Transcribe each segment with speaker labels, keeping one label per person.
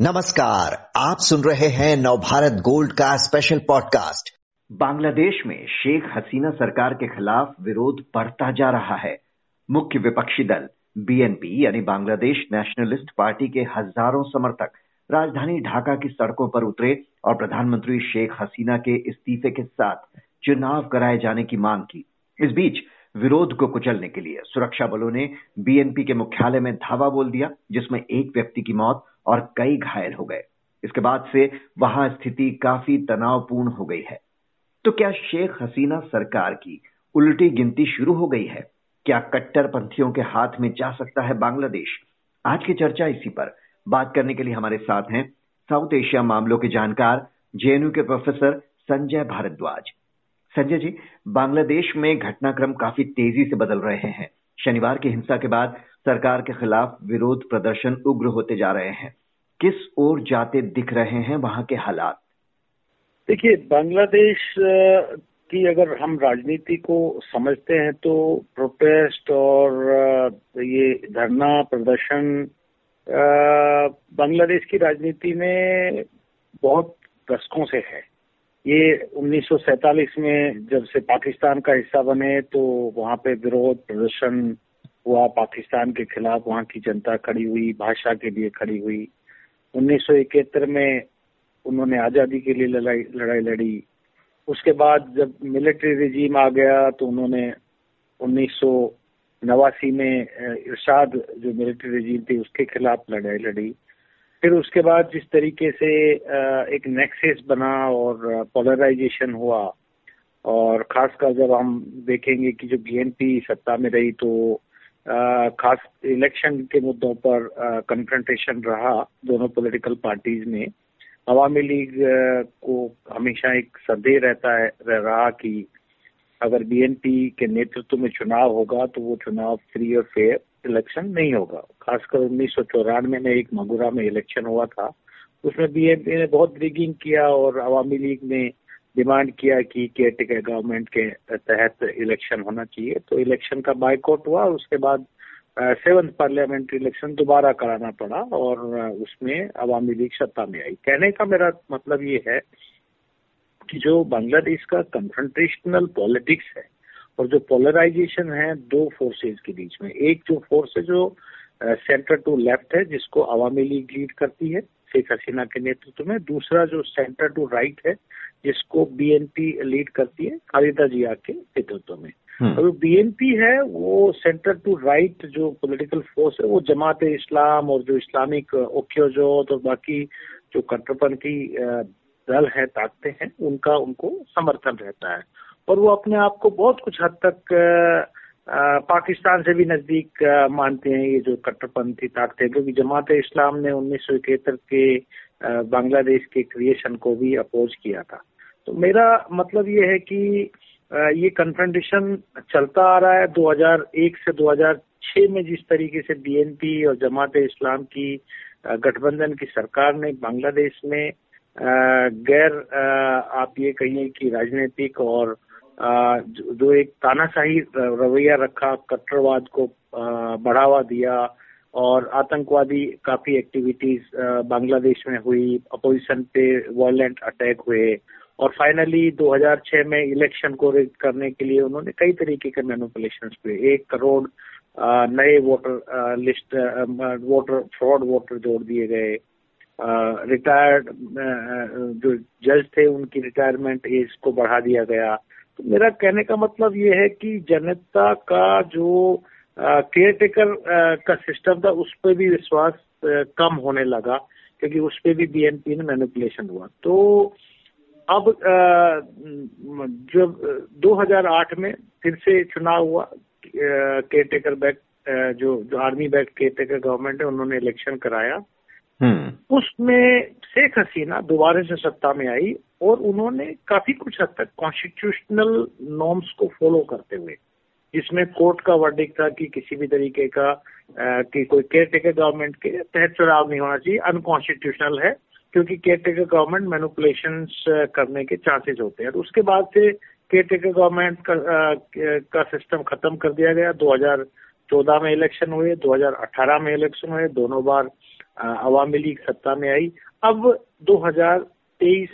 Speaker 1: नमस्कार, आप सुन रहे हैं नवभारत गोल्ड का स्पेशल पॉडकास्ट
Speaker 2: बांग्लादेश में शेख हसीना सरकार के खिलाफ विरोध बढ़ता जा रहा है। मुख्य विपक्षी दल बीएनपी यानी बांग्लादेश नेशनलिस्ट पार्टी के हज़ारों समर्थक, राजधानी ढाका की सड़कों पर उतरे और प्रधानमंत्री शेख हसीना के इस्तीफे के साथ चुनाव कराए जाने की मांग की। इस बीच, विरोध को कुचलने के लिए सुरक्षा बलों ने बीएनपी के मुख्यालय में धावा बोल दिया, जिसमें एक व्यक्ति की मौत और कई घायल हो गए। इसके बाद से वहाँ स्थिति काफ़ी तनावपूर्ण हो गई है। तो क्या शेख हसीना सरकार की उल्टी गिनती शुरू हो गई है? क्या कट्टरपंथियों के हाथ में जा सकता है बांग्लादेश? आज की चर्चा इसी पर। बात करने के लिए हमारे साथ हैं साउथ एशिया मामलों के जानकार, जेएनयू के प्रोफेसर संजय भारद्वाज। संजय जी, बांग्लादेश में घटनाक्रम काफ़ी तेज़ी से बदल रहे हैं। शनिवार की हिंसा के बाद सरकार के खिलाफ विरोध प्रदर्शन उग्र होते जा रहे हैं। किस ओर जाते दिख रहे हैं वहाँ के हालात?
Speaker 3: देखिए, बांग्लादेश की अगर हम राजनीति को समझते हैं तो प्रोटेस्ट और ये धरना प्रदर्शन बांग्लादेश की राजनीति में बहुत दशकों से है। ये 1947 में जब से पाकिस्तान का हिस्सा बने तो वहाँ पे विरोध प्रदर्शन हुआ, पाकिस्तान के खिलाफ वहाँ की जनता खड़ी हुई, भाषा के लिए खड़ी हुई। उन्नीस सौ इकहत्तर में उन्होंने आज़ादी के लिए लड़ाई लड़ाई लड़ी। उसके बाद जब मिलिट्री रिजीम आ गया तो उन्होंने उन्नीस नवासी में इरशाद जो मिलिट्री रिजीम थी, उसके खिलाफ लड़ाई लड़ी। फिर उसके बाद जिस तरीके से एक नेक्सेस बना और पोलराइजेशन हुआ, और खासकर जब हम देखेंगे कि जो बीएनपी सत्ता में रही तो खास इलेक्शन के मुद्दों पर कन्फ्रंटेशन रहा दोनों पॉलिटिकल पार्टीज़ में। अवामी लीग को हमेशा एक संदेह रहता है, रह रहा कि अगर बीएनपी के नेतृत्व में चुनाव होगा तो वो चुनाव फ्री और फेयर इलेक्शन नहीं होगा। खासकर उन्नीस सौ चौरानवे में एक मगुरा में इलेक्शन हुआ था। उसमें बीएनपी ने बहुत रिगिंग किया और अवामी लीग ने डिमांड किया कि केयरटेकर गवर्नमेंट के तहत इलेक्शन होना चाहिए तो इलेक्शन का बाइकआउट हुआ, उसके बाद सेवंथ पार्लियामेंट्री इलेक्शन दोबारा कराना पड़ा और उसमें अवामी लीग सत्ता में आई। कहने का मेरा मतलब ये है कि जो बांग्लादेश का कन्फ्रंटेशनल पॉलिटिक्स है और जो पोलराइजेशन है, दो फोर्सेज के बीच में। एक जो फोर्स है जो सेंटर टू लेफ़्ट है, जिसको अवामी लीग लीड करती है, शेख हसीना के नेतृत्व में। दूसरा जो सेंटर टू राइट है जिसको बीएनपी लीड करती है खालिदा जिया के नेतृत्व में। हम्म। और जो बीएनपी है वो सेंटर टू राइट जो पॉलिटिकल फोर्स है वो जमात इस्लाम और जो इस्लामिक ओक्योजोत और बाकी जो कट्टरपंथी दल है ताकते हैं उनका उनको समर्थन रहता है। और वो अपने आप को बहुत कुछ हद तक पाकिस्तान से भी नज़दीक मानते हैं ये जो कट्टरपंथी ताकते हैं क्योंकि जमात इस्लाम ने उन्नीस सौ इकहत्तर के बांग्लादेश के क्रिएशन को भी अपोज किया था। तो मेरा मतलब ये है कि ये कन्फ्रंटेशन चलता आ रहा है 2001 से 2006 में जिस तरीके से बीएनपी और जमात इस्लाम की गठबंधन की सरकार ने बांग्लादेश में गैर आप ये कहिए कि राजनीतिक और जो एक तानाशाही रवैया रखा, कट्टरवाद को बढ़ावा दिया और आतंकवादी काफ़ी एक्टिविटीज़ बांग्लादेश में हुई अपोजिशन पे वायलेंट अटैक हुए और फाइनली 2006 में इलेक्शन को करने के लिए उन्होंने कई तरीके के मैनुपुलेशन हुए एक करोड़ नए voter list voter fraud voter जोड़ दिए गए। रिटायर्ड जो जज थे उनकी रिटायरमेंट एज को बढ़ा दिया गया। तो मेरा कहने का मतलब ये है कि जनता का जो केयर टेकर का सिस्टम था, उस पर भी विश्वास कम होने लगा, क्योंकि उस पर भी बीएनपी ने मैनिपुलेशन हुआ। तो अब जब 2008 में फिर से चुनाव हुआ केयर टेकर बैक जो जो army back care taker government है उन्होंने इलेक्शन कराया हम्म। उसमें शेख हसीना दोबारा से सत्ता में आई और उन्होंने काफ़ी कुछ हद तक कॉन्स्टिट्यूशनल नॉर्म्स को फॉलो करते हुए जिसमें कोर्ट का वर्डिक था कि किसी भी तरीके का कि कोई केयर टेकर गवर्नमेंट के तहत चुनाव नहीं होना चाहिए अनकॉन्स्टिट्यूशनल है क्योंकि केयर टेकर गवर्नमेंट मैनुपुलेशन करने के चांसेस होते हैं। उसके बाद से केयर टेकर गवर्नमेंट का, का सिस्टम खत्म कर दिया गया। 2014 में इलेक्शन हुए 2018 में इलेक्शन हुए दोनों बार अवामी लीग सत्ता में आई। अब 2023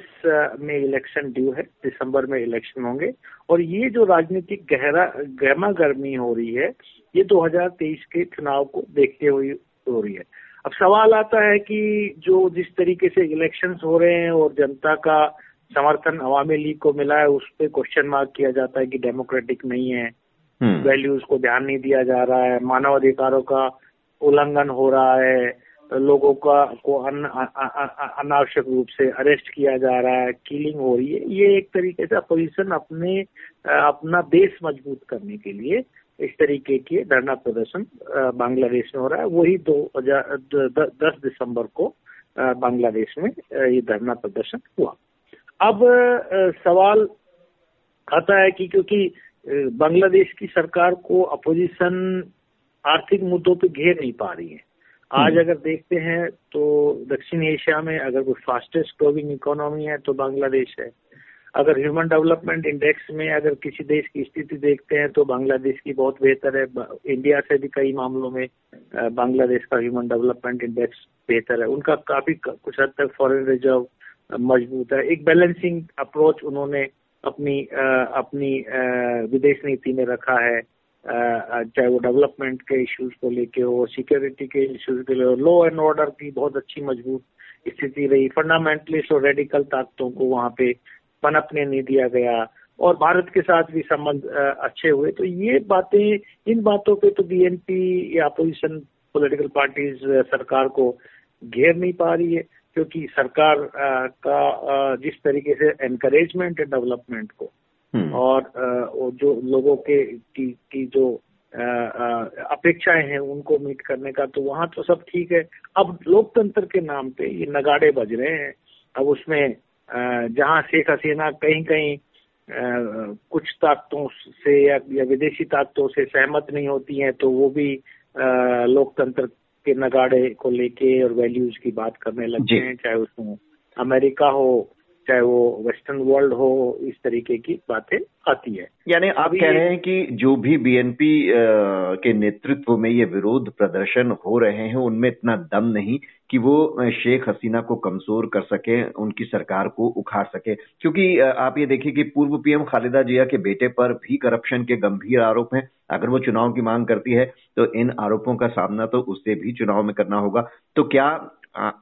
Speaker 3: में इलेक्शन ड्यू है दिसंबर में इलेक्शन होंगे। और ये जो राजनीतिक गहरा गहमा गर्मी हो रही है ये 2023 के चुनाव को देखते हुए हो रही है। अब सवाल आता है कि जो जिस तरीके से इलेक्शंस हो रहे हैं और जनता का समर्थन अवामी लीग को मिला है उस पर क्वेश्चन मार्क किया जाता है कि डेमोक्रेटिक नहीं है। Values hmm. को ध्यान नहीं दिया जा रहा है। मानव अधिकारों का उल्लंघन हो रहा है। लोगों का को अन, अनावश्यक रूप से अरेस्ट किया जा रहा है। किलिंग हो रही है। ये एक तरीके से अपोजिशन अपने अपना देश मज़बूत करने के लिए इस तरीके के धरना प्रदर्शन बांग्लादेश में हो रहा है। वही दो हज़ार दस दिसंबर को बांग्लादेश में ये धरना प्रदर्शन हुआ। अब सवाल आता है कि क्योंकि बांग्लादेश की सरकार को अपोजिशन आर्थिक मुद्दों पे घेर नहीं पा रही है। आज हम्म। अगर देखते हैं तो दक्षिण एशिया में अगर कोई फास्टेस्ट ग्रोइंग इकोनॉमी है तो बांग्लादेश है। अगर ह्यूमन डेवलपमेंट इंडेक्स में अगर किसी देश की स्थिति देखते हैं तो बांग्लादेश की बहुत बेहतर है। इंडिया से भी कई मामलों में बांग्लादेश का ह्यूमन डेवलपमेंट इंडेक्स बेहतर है। उनका काफ़ी कुछ हद तक फॉरेन रिज़र्व मज़बूत है। एक बैलेंसिंग अप्रोच उन्होंने अपनी अपनी विदेश नीति में रखा है चाहे वो डेवलपमेंट के इश्यूज़ को लेके हो, सिक्योरिटी के इश्यूज़ के लिए हो। लॉ एंड ऑर्डर की बहुत अच्छी मज़बूत स्थिति रही। फंडामेंटलिस्ट और रेडिकल ताकतों को वहाँ पे पनपने नहीं दिया गया और भारत के साथ भी संबंध अच्छे हुए। तो ये बातें इन बातों पे तो बीएनपी या अपोजिशन पॉलिटिकल पार्टीज़ सरकार को घेर नहीं पा रही है क्योंकि सरकार का जिस तरीके से एनकरेजमेंट है डेवलपमेंट को हम्म। और जो लोगों के की, की जो अपेक्षाएँ हैं उनको मीट करने का तो वहाँ तो सब ठीक है। अब लोकतंत्र के नाम पे ये नगाड़े बज रहे हैं। अब उसमें जहाँ शेख हसीना कहीं कहीं कुछ ताकतों से या, विदेशी ताकतों से सहमत नहीं होती हैं तो वो भी लोकतंत्र के नगाड़े को लेके और वैल्यूज़ की बात करने लगते हैं चाहे उसमें अमेरिका हो चाहे वो वेस्टर्न वर्ल्ड हो इस तरीके की बातें आती है।
Speaker 2: यानी आप कह रहे हैं कि जो भी बीएनपी के नेतृत्व में ये विरोध प्रदर्शन हो रहे हैं उनमें इतना दम नहीं कि वो शेख हसीना को कमज़ोर कर सके उनकी सरकार को उखाड़ सके। क्योंकि आप ये देखिए कि पूर्व पीएम खालिदा जिया के बेटे पर भी करप्शन के गंभीर आरोप हैं। अगर वो चुनाव की मांग करती है तो इन आरोपों का सामना तो उससे भी चुनाव में करना होगा। तो क्या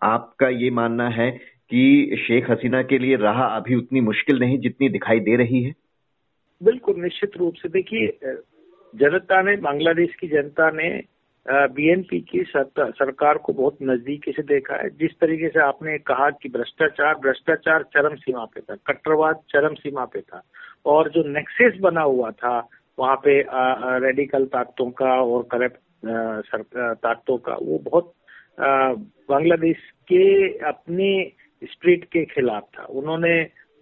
Speaker 2: आपका ये मानना है कि शेख हसीना के लिए राह अभी उतनी मुश्किल नहीं जितनी दिखाई दे रही है?
Speaker 3: बिल्कुल, निश्चित रूप से। देखिए, जनता ने, बांग्लादेश की जनता ने बीएनपी की सरकार को बहुत नजदीकी से देखा है। जिस तरीके से आपने कहा कि भ्रष्टाचार भ्रष्टाचार चरम सीमा पे था, कट्टरवाद चरम सीमा पे था, और जो नेक्सेस बना हुआ था, वहाँ पे रेडिकल ताकतों का और करप्ट ताकतों का, वो बहुत बांग्लादेश के अपने स्ट्रीट के खिलाफ था। उन्होंने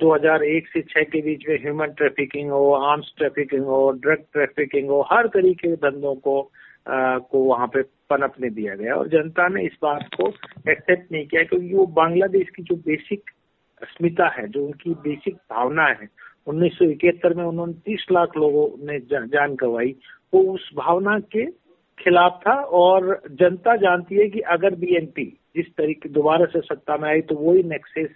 Speaker 3: 2001 से 6 के बीच में ह्यूमन ट्रैफिकिंग हो आर्म्स ट्रैफिकिंग हो ड्रग ट्रैफिकिंग हो हर तरीके के धंधों को आ, को वहाँ पे पनपने दिया गया। और जनता ने इस बात को एक्सेप्ट नहीं किया क्योंकि वो बांग्लादेश की जो बेसिक अस्मिता है जो उनकी बेसिक भावना है उन्नीस सौ इकहत्तर में उन्होंने तीस लाख लोगों ने जान गंवाई वो उस भावना के खिलाफ था और जनता जानती है कि अगर बीएनपी जिस तरीके दोबारा से सत्ता में आई तो वही नेक्सेस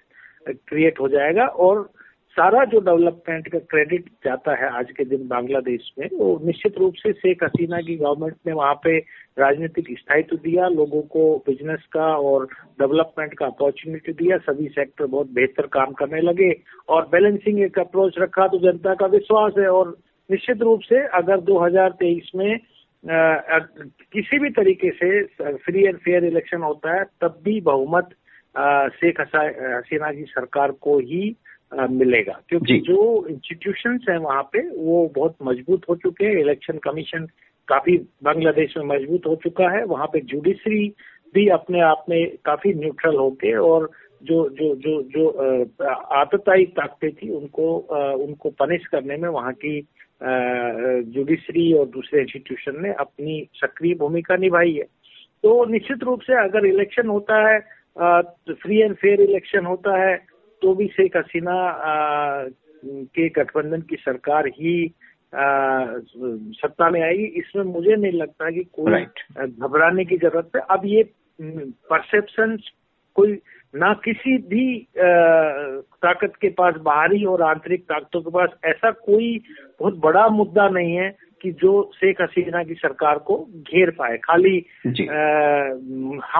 Speaker 3: क्रिएट हो जाएगा और सारा जो डेवलपमेंट का क्रेडिट जाता है आज के दिन बांग्लादेश में, वो निश्चित रूप से शेख हसीना की गवर्नमेंट ने वहाँ पे राजनीतिक स्थायित्व दिया, लोगों को बिज़नेस का और डेवलपमेंट का अपॉर्चुनिटी दिया, सभी सेक्टर बहुत बेहतर काम करने लगे और बैलेंसिंग एक अप्रोच रखा तो जनता का विश्वास है और निश्चित रूप से अगर 2023 में किसी भी तरीके से फ्री एंड फेयर इलेक्शन होता है तब भी बहुमत शेख हसीना की सरकार को ही मिलेगा। क्योंकि जो। इंस्टीट्यूशंस हैं वहाँ पे वो बहुत मज़बूत हो चुके हैं। इलेक्शन कमीशन काफ़ी बांग्लादेश में मज़बूत हो चुका है। वहाँ पे जुडिशरी भी अपने आप में काफ़ी न्यूट्रल होके और जो जो जो जो आतताई ताकतें थी उनको उनको पनिश करने में वहाँ की जुडिशरी और दूसरे इंस्टीट्यूशन ने अपनी सक्रिय भूमिका निभाई है। तो निश्चित रूप से अगर इलेक्शन होता है फ्री एंड फेयर इलेक्शन होता है तो भी शेख हसीना के गठबंधन की सरकार ही सत्ता में आएगी इसमें मुझे नहीं लगता कि कोई घबराने की ज़रूरत है। अब ये परसेप्शन कोई ना किसी भी ताकत के पास बाहरी और आंतरिक ताकतों के पास ऐसा कोई बहुत बड़ा मुद्दा नहीं है कि जो शेख हसीना की सरकार को घेर पाए। खाली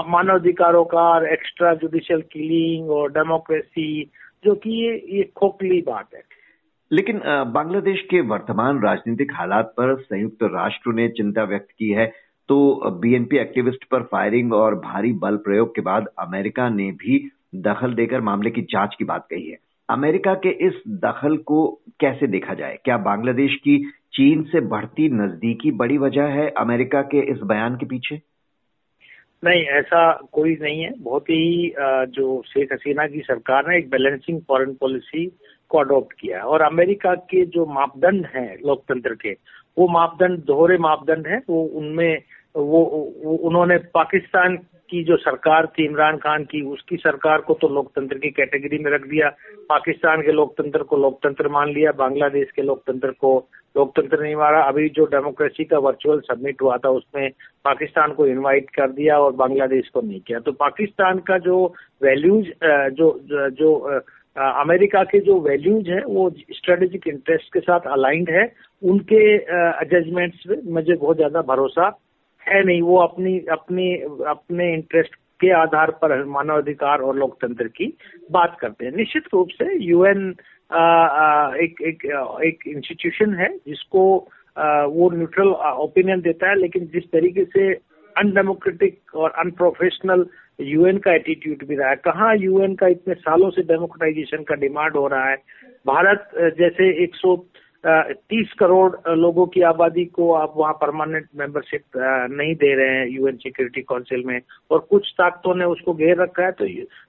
Speaker 3: मानवाधिकारों का और एक्स्ट्रा जुडिशियल किलिंग और डेमोक्रेसी जो कि ये ये खोखली बात है।
Speaker 2: लेकिन बांग्लादेश के वर्तमान राजनीतिक हालात पर संयुक्त राष्ट्र ने चिंता व्यक्त की है। तो बीएनपी एक्टिविस्ट पर फायरिंग और भारी बल प्रयोग के बाद अमेरिका ने भी दखल देकर मामले की जाँच की बात कही है। अमेरिका के इस दखल को कैसे देखा जाए? क्या बांग्लादेश की चीन से बढ़ती नजदीकी बड़ी वजह है अमेरिका के इस बयान के पीछे?
Speaker 3: नहीं, ऐसा कोई नहीं है। बहुत ही जो शेख हसीना की सरकार ने एक बैलेंसिंग फॉरेन पॉलिसी को अडॉप्ट किया और अमेरिका के जो मापदंड हैं लोकतंत्र के वो मापदंड दोहरे मापदंड हैं वो उनमें वो, वो उन्होंने पाकिस्तान की जो सरकार थी इमरान खान की उसकी सरकार को तो लोकतंत्र की कैटेगरी में रख दिया। पाकिस्तान के लोकतंत्र को लोकतंत्र मान लिया बांग्लादेश के लोकतंत्र को लोकतंत्र नहीं मारा। अभी जो डेमोक्रेसी का वर्चुअल सबमिट हुआ था उसमें पाकिस्तान को इनवाइट कर दिया और बांग्लादेश को नहीं किया। तो पाकिस्तान का जो वैल्यूज़ जो जो, जो अमेरिका के जो वैल्यूज़ है, वो स्ट्रेटेजिक इंटरेस्ट के साथ अलाइंड है। उनके जजमेंट्स में मुझे बहुत ज़्यादा भरोसा है नहीं। वो अपनी अपनी, अपने इंटरेस्ट के आधार पर मानवाधिकार और लोकतंत्र की बात करते हैं। निश्चित रूप से यूएन एक एक एक इंस्टीट्यूशन है जिसको वो न्यूट्रल ओपिनियन देता है, लेकिन जिस तरीके से अनडेमोक्रेटिक और अनप्रोफेशनल यूएन का एटीट्यूड भी रहा है। कहाँ यूएन का इतने सालों से डेमोक्रेटाइजेशन का डिमांड हो रहा है? भारत जैसे 130 करोड़ लोगों की आबादी को आप वहाँ परमानेंट मेंबरशिप नहीं दे रहे हैं यूएन सिक्योरिटी काउंसिल में और कुछ ताकतों ने उसको घेर रखा है तो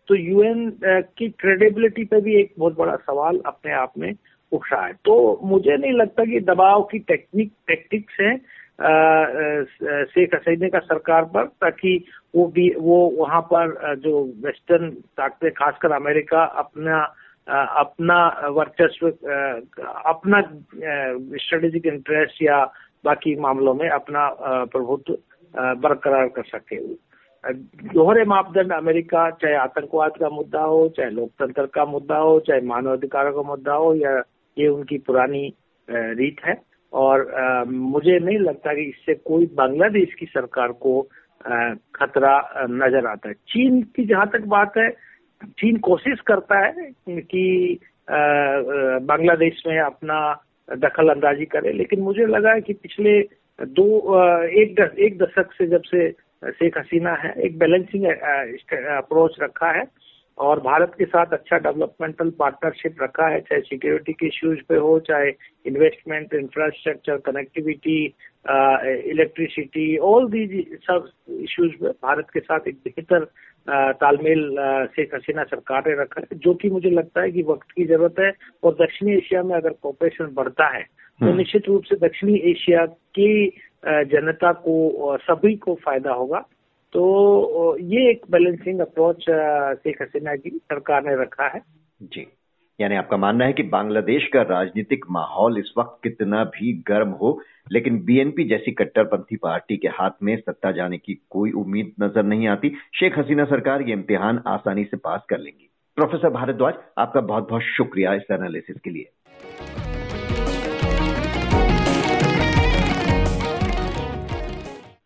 Speaker 3: तो यूएन की क्रेडिबिलिटी पे भी एक बहुत बड़ा सवाल अपने आप में उठ रहा है। तो मुझे नहीं लगता कि दबाव की टेक्निक टेक्टिक्स है शेख हसीना का सरकार पर ताकि वो भी, वो वहाँ पर जो वेस्टर्न ताकतें, खासकर अमेरिका, अपना अपना वर्चस्व अपना स्ट्रेटेजिक इंटरेस्ट या बाकी मामलों में अपना प्रभुत्व बरकरार कर सके। दोहरे मापदंड अमेरिका, चाहे आतंकवाद का मुद्दा हो, चाहे लोकतंत्र का मुद्दा हो, चाहे मानवाधिकारों का मुद्दा हो, या ये उनकी पुरानी रीत है। और आ, मुझे नहीं लगता कि इससे कोई बांग्लादेश की सरकार को खतरा नज़र आता है। चीन की जहाँ तक बात है चीन कोशिश करता है कि बांग्लादेश में अपना दखल अंदाजी करे लेकिन मुझे लगा है कि पिछले दो एक दस, एक दशक से जब से शेख हसीना है एक बैलेंसिंग अप्रोच रखा है और भारत के साथ अच्छा डेवलपमेंटल पार्टनरशिप रखा है चाहे सिक्योरिटी के इश्यूज़ पे हो चाहे investment infrastructure connectivity electricity all these सब इश्यूज़ पे भारत के साथ एक बेहतर तालमेल शेख हसीना सरकार ने रखा है जो कि मुझे लगता है कि वक्त की ज़रूरत है और दक्षिणी एशिया में अगर कॉपरेशन बढ़ता है तो हम्म। निश्चित रूप से दक्षिणी एशिया की जनता को सभी को फ़ायदा होगा तो ये एक बैलेंसिंग अप्रोच शेख हसीना की सरकार ने रखा है।
Speaker 2: जी। यानी आपका मानना है कि बांग्लादेश का राजनीतिक माहौल इस वक्त कितना भी गर्म हो, लेकिन बीएनपी जैसी कट्टरपंथी पार्टी के हाथ में सत्ता जाने की कोई उम्मीद नज़र नहीं आती। शेख हसीना सरकार ये इम्तिहान आसानी से पास कर लेंगी। प्रोफेसर भारद्वाज, आपका बहुत बहुत शुक्रिया इस एनालिसिस के लिए।